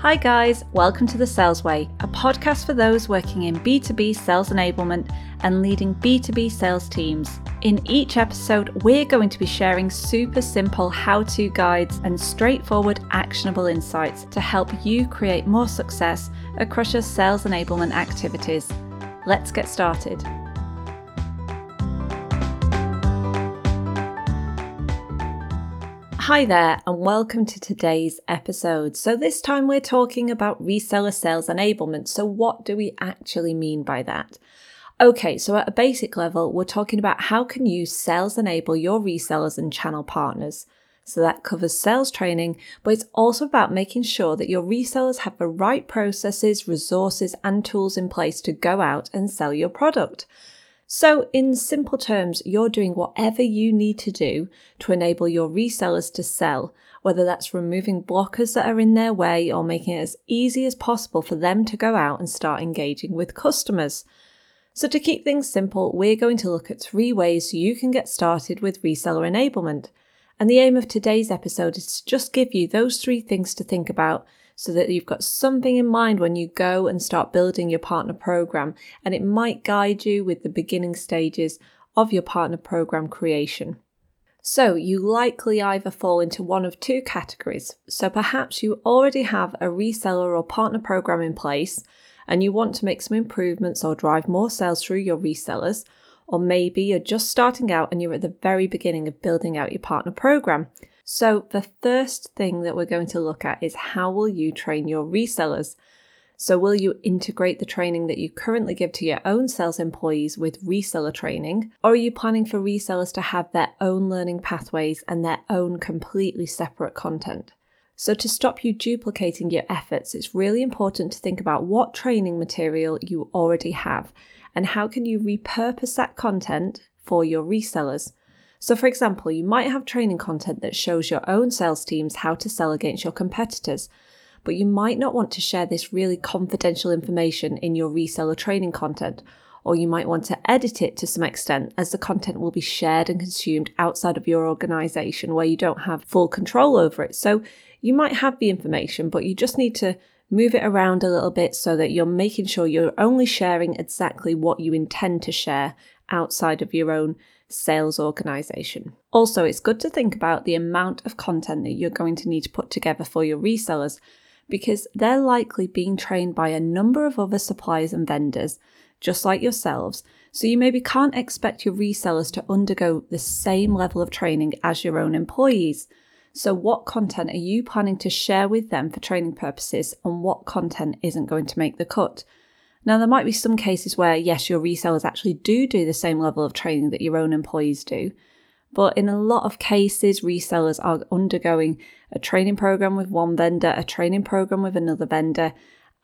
Hi, guys, welcome to The Sales Way, a podcast for those working in B2B sales enablement and leading B2B sales teams. In each episode, we're going to be sharing super simple how to guides and straightforward, actionable insights to help you create more success across your sales enablement activities. Let's get started. Hi there, and welcome to today's episode. So, this time we're talking about reseller sales enablement. So, what do we actually mean by that? Okay, so at a basic level, we're talking about how can you sales enable your resellers and channel partners. So that covers sales training, but it's also about making sure that your resellers have the right processes, resources, and tools in place to go out and sell your product. So, in simple terms, you're doing whatever you need to do to enable your resellers to sell, whether that's removing blockers that are in their way or making it as easy as possible for them to go out and start engaging with customers. So, to keep things simple, we're going to look at three ways you can get started with reseller enablement. And the aim of today's episode is to just give you those three things to think about so that you've got something in mind when you go and start building your partner program, and it might guide you with the beginning stages of your partner program creation. So, you likely either fall into one of two categories. So, perhaps you already have a reseller or partner program in place and you want to make some improvements or drive more sales through your resellers, or maybe you're just starting out and you're at the very beginning of building out your partner program. So, the first thing that we're going to look at is how will you train your resellers? So, will you integrate the training that you currently give to your own sales employees with reseller training? Or are you planning for resellers to have their own learning pathways and their own completely separate content? So, to stop you duplicating your efforts, it's really important to think about what training material you already have and how can you repurpose that content for your resellers. So, for example, you might have training content that shows your own sales teams how to sell against your competitors, but you might not want to share this really confidential information in your reseller training content, or you might want to edit it to some extent as the content will be shared and consumed outside of your organization where you don't have full control over it. So, you might have the information, but you just need to move it around a little bit so that you're making sure you're only sharing exactly what you intend to share outside of your own sales organization. Also, it's good to think about the amount of content that you're going to need to put together for your resellers because they're likely being trained by a number of other suppliers and vendors, just like yourselves. So you maybe can't expect your resellers to undergo the same level of training as your own employees. So, what content are you planning to share with them for training purposes, and what content isn't going to make the cut? Now, there might be some cases where, yes, your resellers actually do do the same level of training that your own employees do. But in a lot of cases, resellers are undergoing a training program with one vendor, a training program with another vendor,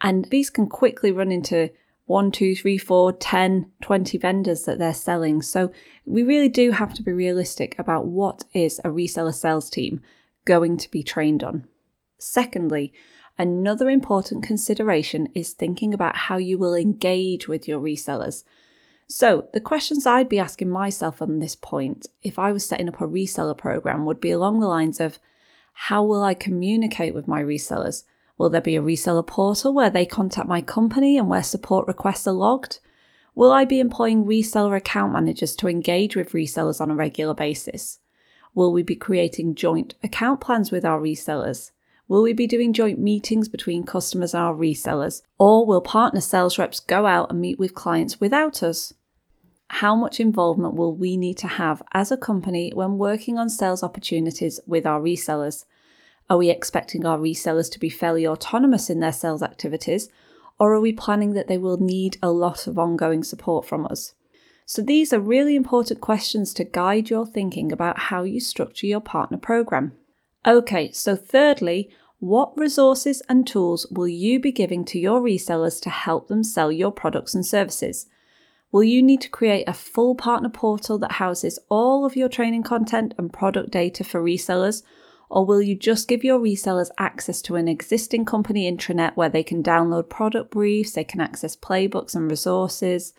and these can quickly run into one, two, three, four, 10, 20 vendors that they're selling. So we really do have to be realistic about what is a reseller sales team going to be trained on. Secondly, Another important consideration is thinking about how you will engage with your resellers. So, the questions I'd be asking myself on this point, if I was setting up a reseller program, would be along the lines of how will I communicate with my resellers? Will there be a reseller portal where they contact my company and where support requests are logged? Will I be employing reseller account managers to engage with resellers on a regular basis? Will we be creating joint account plans with our resellers? Will we be doing joint meetings between customers and our resellers? Or will partner sales reps go out and meet with clients without us? How much involvement will we need to have as a company when working on sales opportunities with our resellers? Are we expecting our resellers to be fairly autonomous in their sales activities? Or are we planning that they will need a lot of ongoing support from us? So, these are really important questions to guide your thinking about how you structure your partner program. Okay, so thirdly, what resources and tools will you be giving to your resellers to help them sell your products and services? Will you need to create a full partner portal that houses all of your training content and product data for resellers? Or will you just give your resellers access to an existing company intranet where they can download product briefs, they can access playbooks and resources?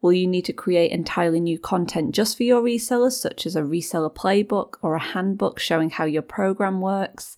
Will you need to create entirely new content just for your resellers, such as a reseller playbook or a handbook showing how your program works?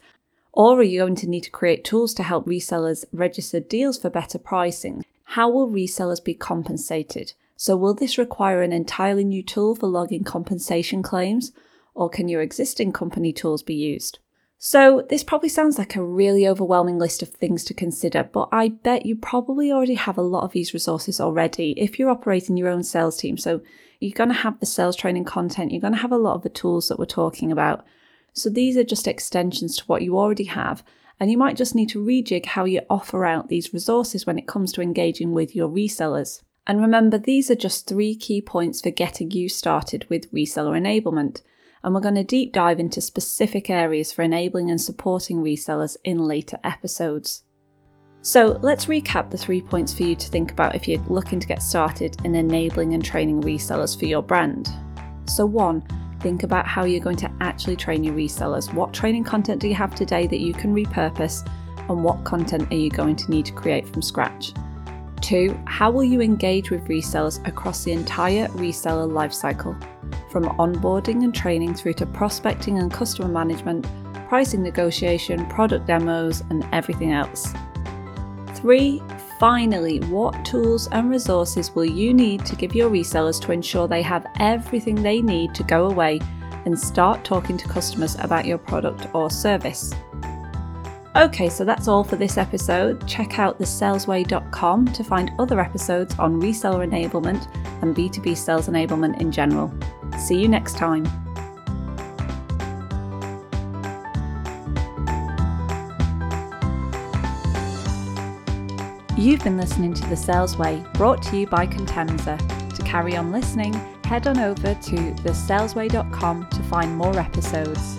Or are you going to need to create tools to help resellers register deals for better pricing? How will resellers be compensated? So, will this require an entirely new tool for logging compensation claims, or can your existing company tools be used? So, this probably sounds like a really overwhelming list of things to consider, but I bet you probably already have a lot of these resources already if you're operating your own sales team. So, you're going to have the sales training content, you're going to have a lot of the tools that we're talking about. So, these are just extensions to what you already have, and you might just need to rejig how you offer out these resources when it comes to engaging with your resellers. And remember, these are just three key points for getting you started with reseller enablement. And we're going to deep dive into specific areas for enabling and supporting resellers in later episodes. So let's recap the three points for you to think about if you're looking to get started in enabling and training resellers for your brand. So, one, think about how you're going to actually train your resellers. What training content do you have today that you can repurpose? And what content are you going to need to create from scratch? Two, how will you engage with resellers across the entire reseller lifecycle, from onboarding and training through to prospecting and customer management, pricing negotiation, product demos, and everything else? Three, finally, what tools and resources will you need to give your resellers to ensure they have everything they need to go away and start talking to customers about your product or service? Okay, so that's all for this episode. Check out thesalesway.com to find other episodes on reseller enablement and B2B sales enablement in general. See you next time. You've been listening to The Sales Way, brought to you by Contenza. To carry on listening, head on over to thesalesway.com to find more episodes.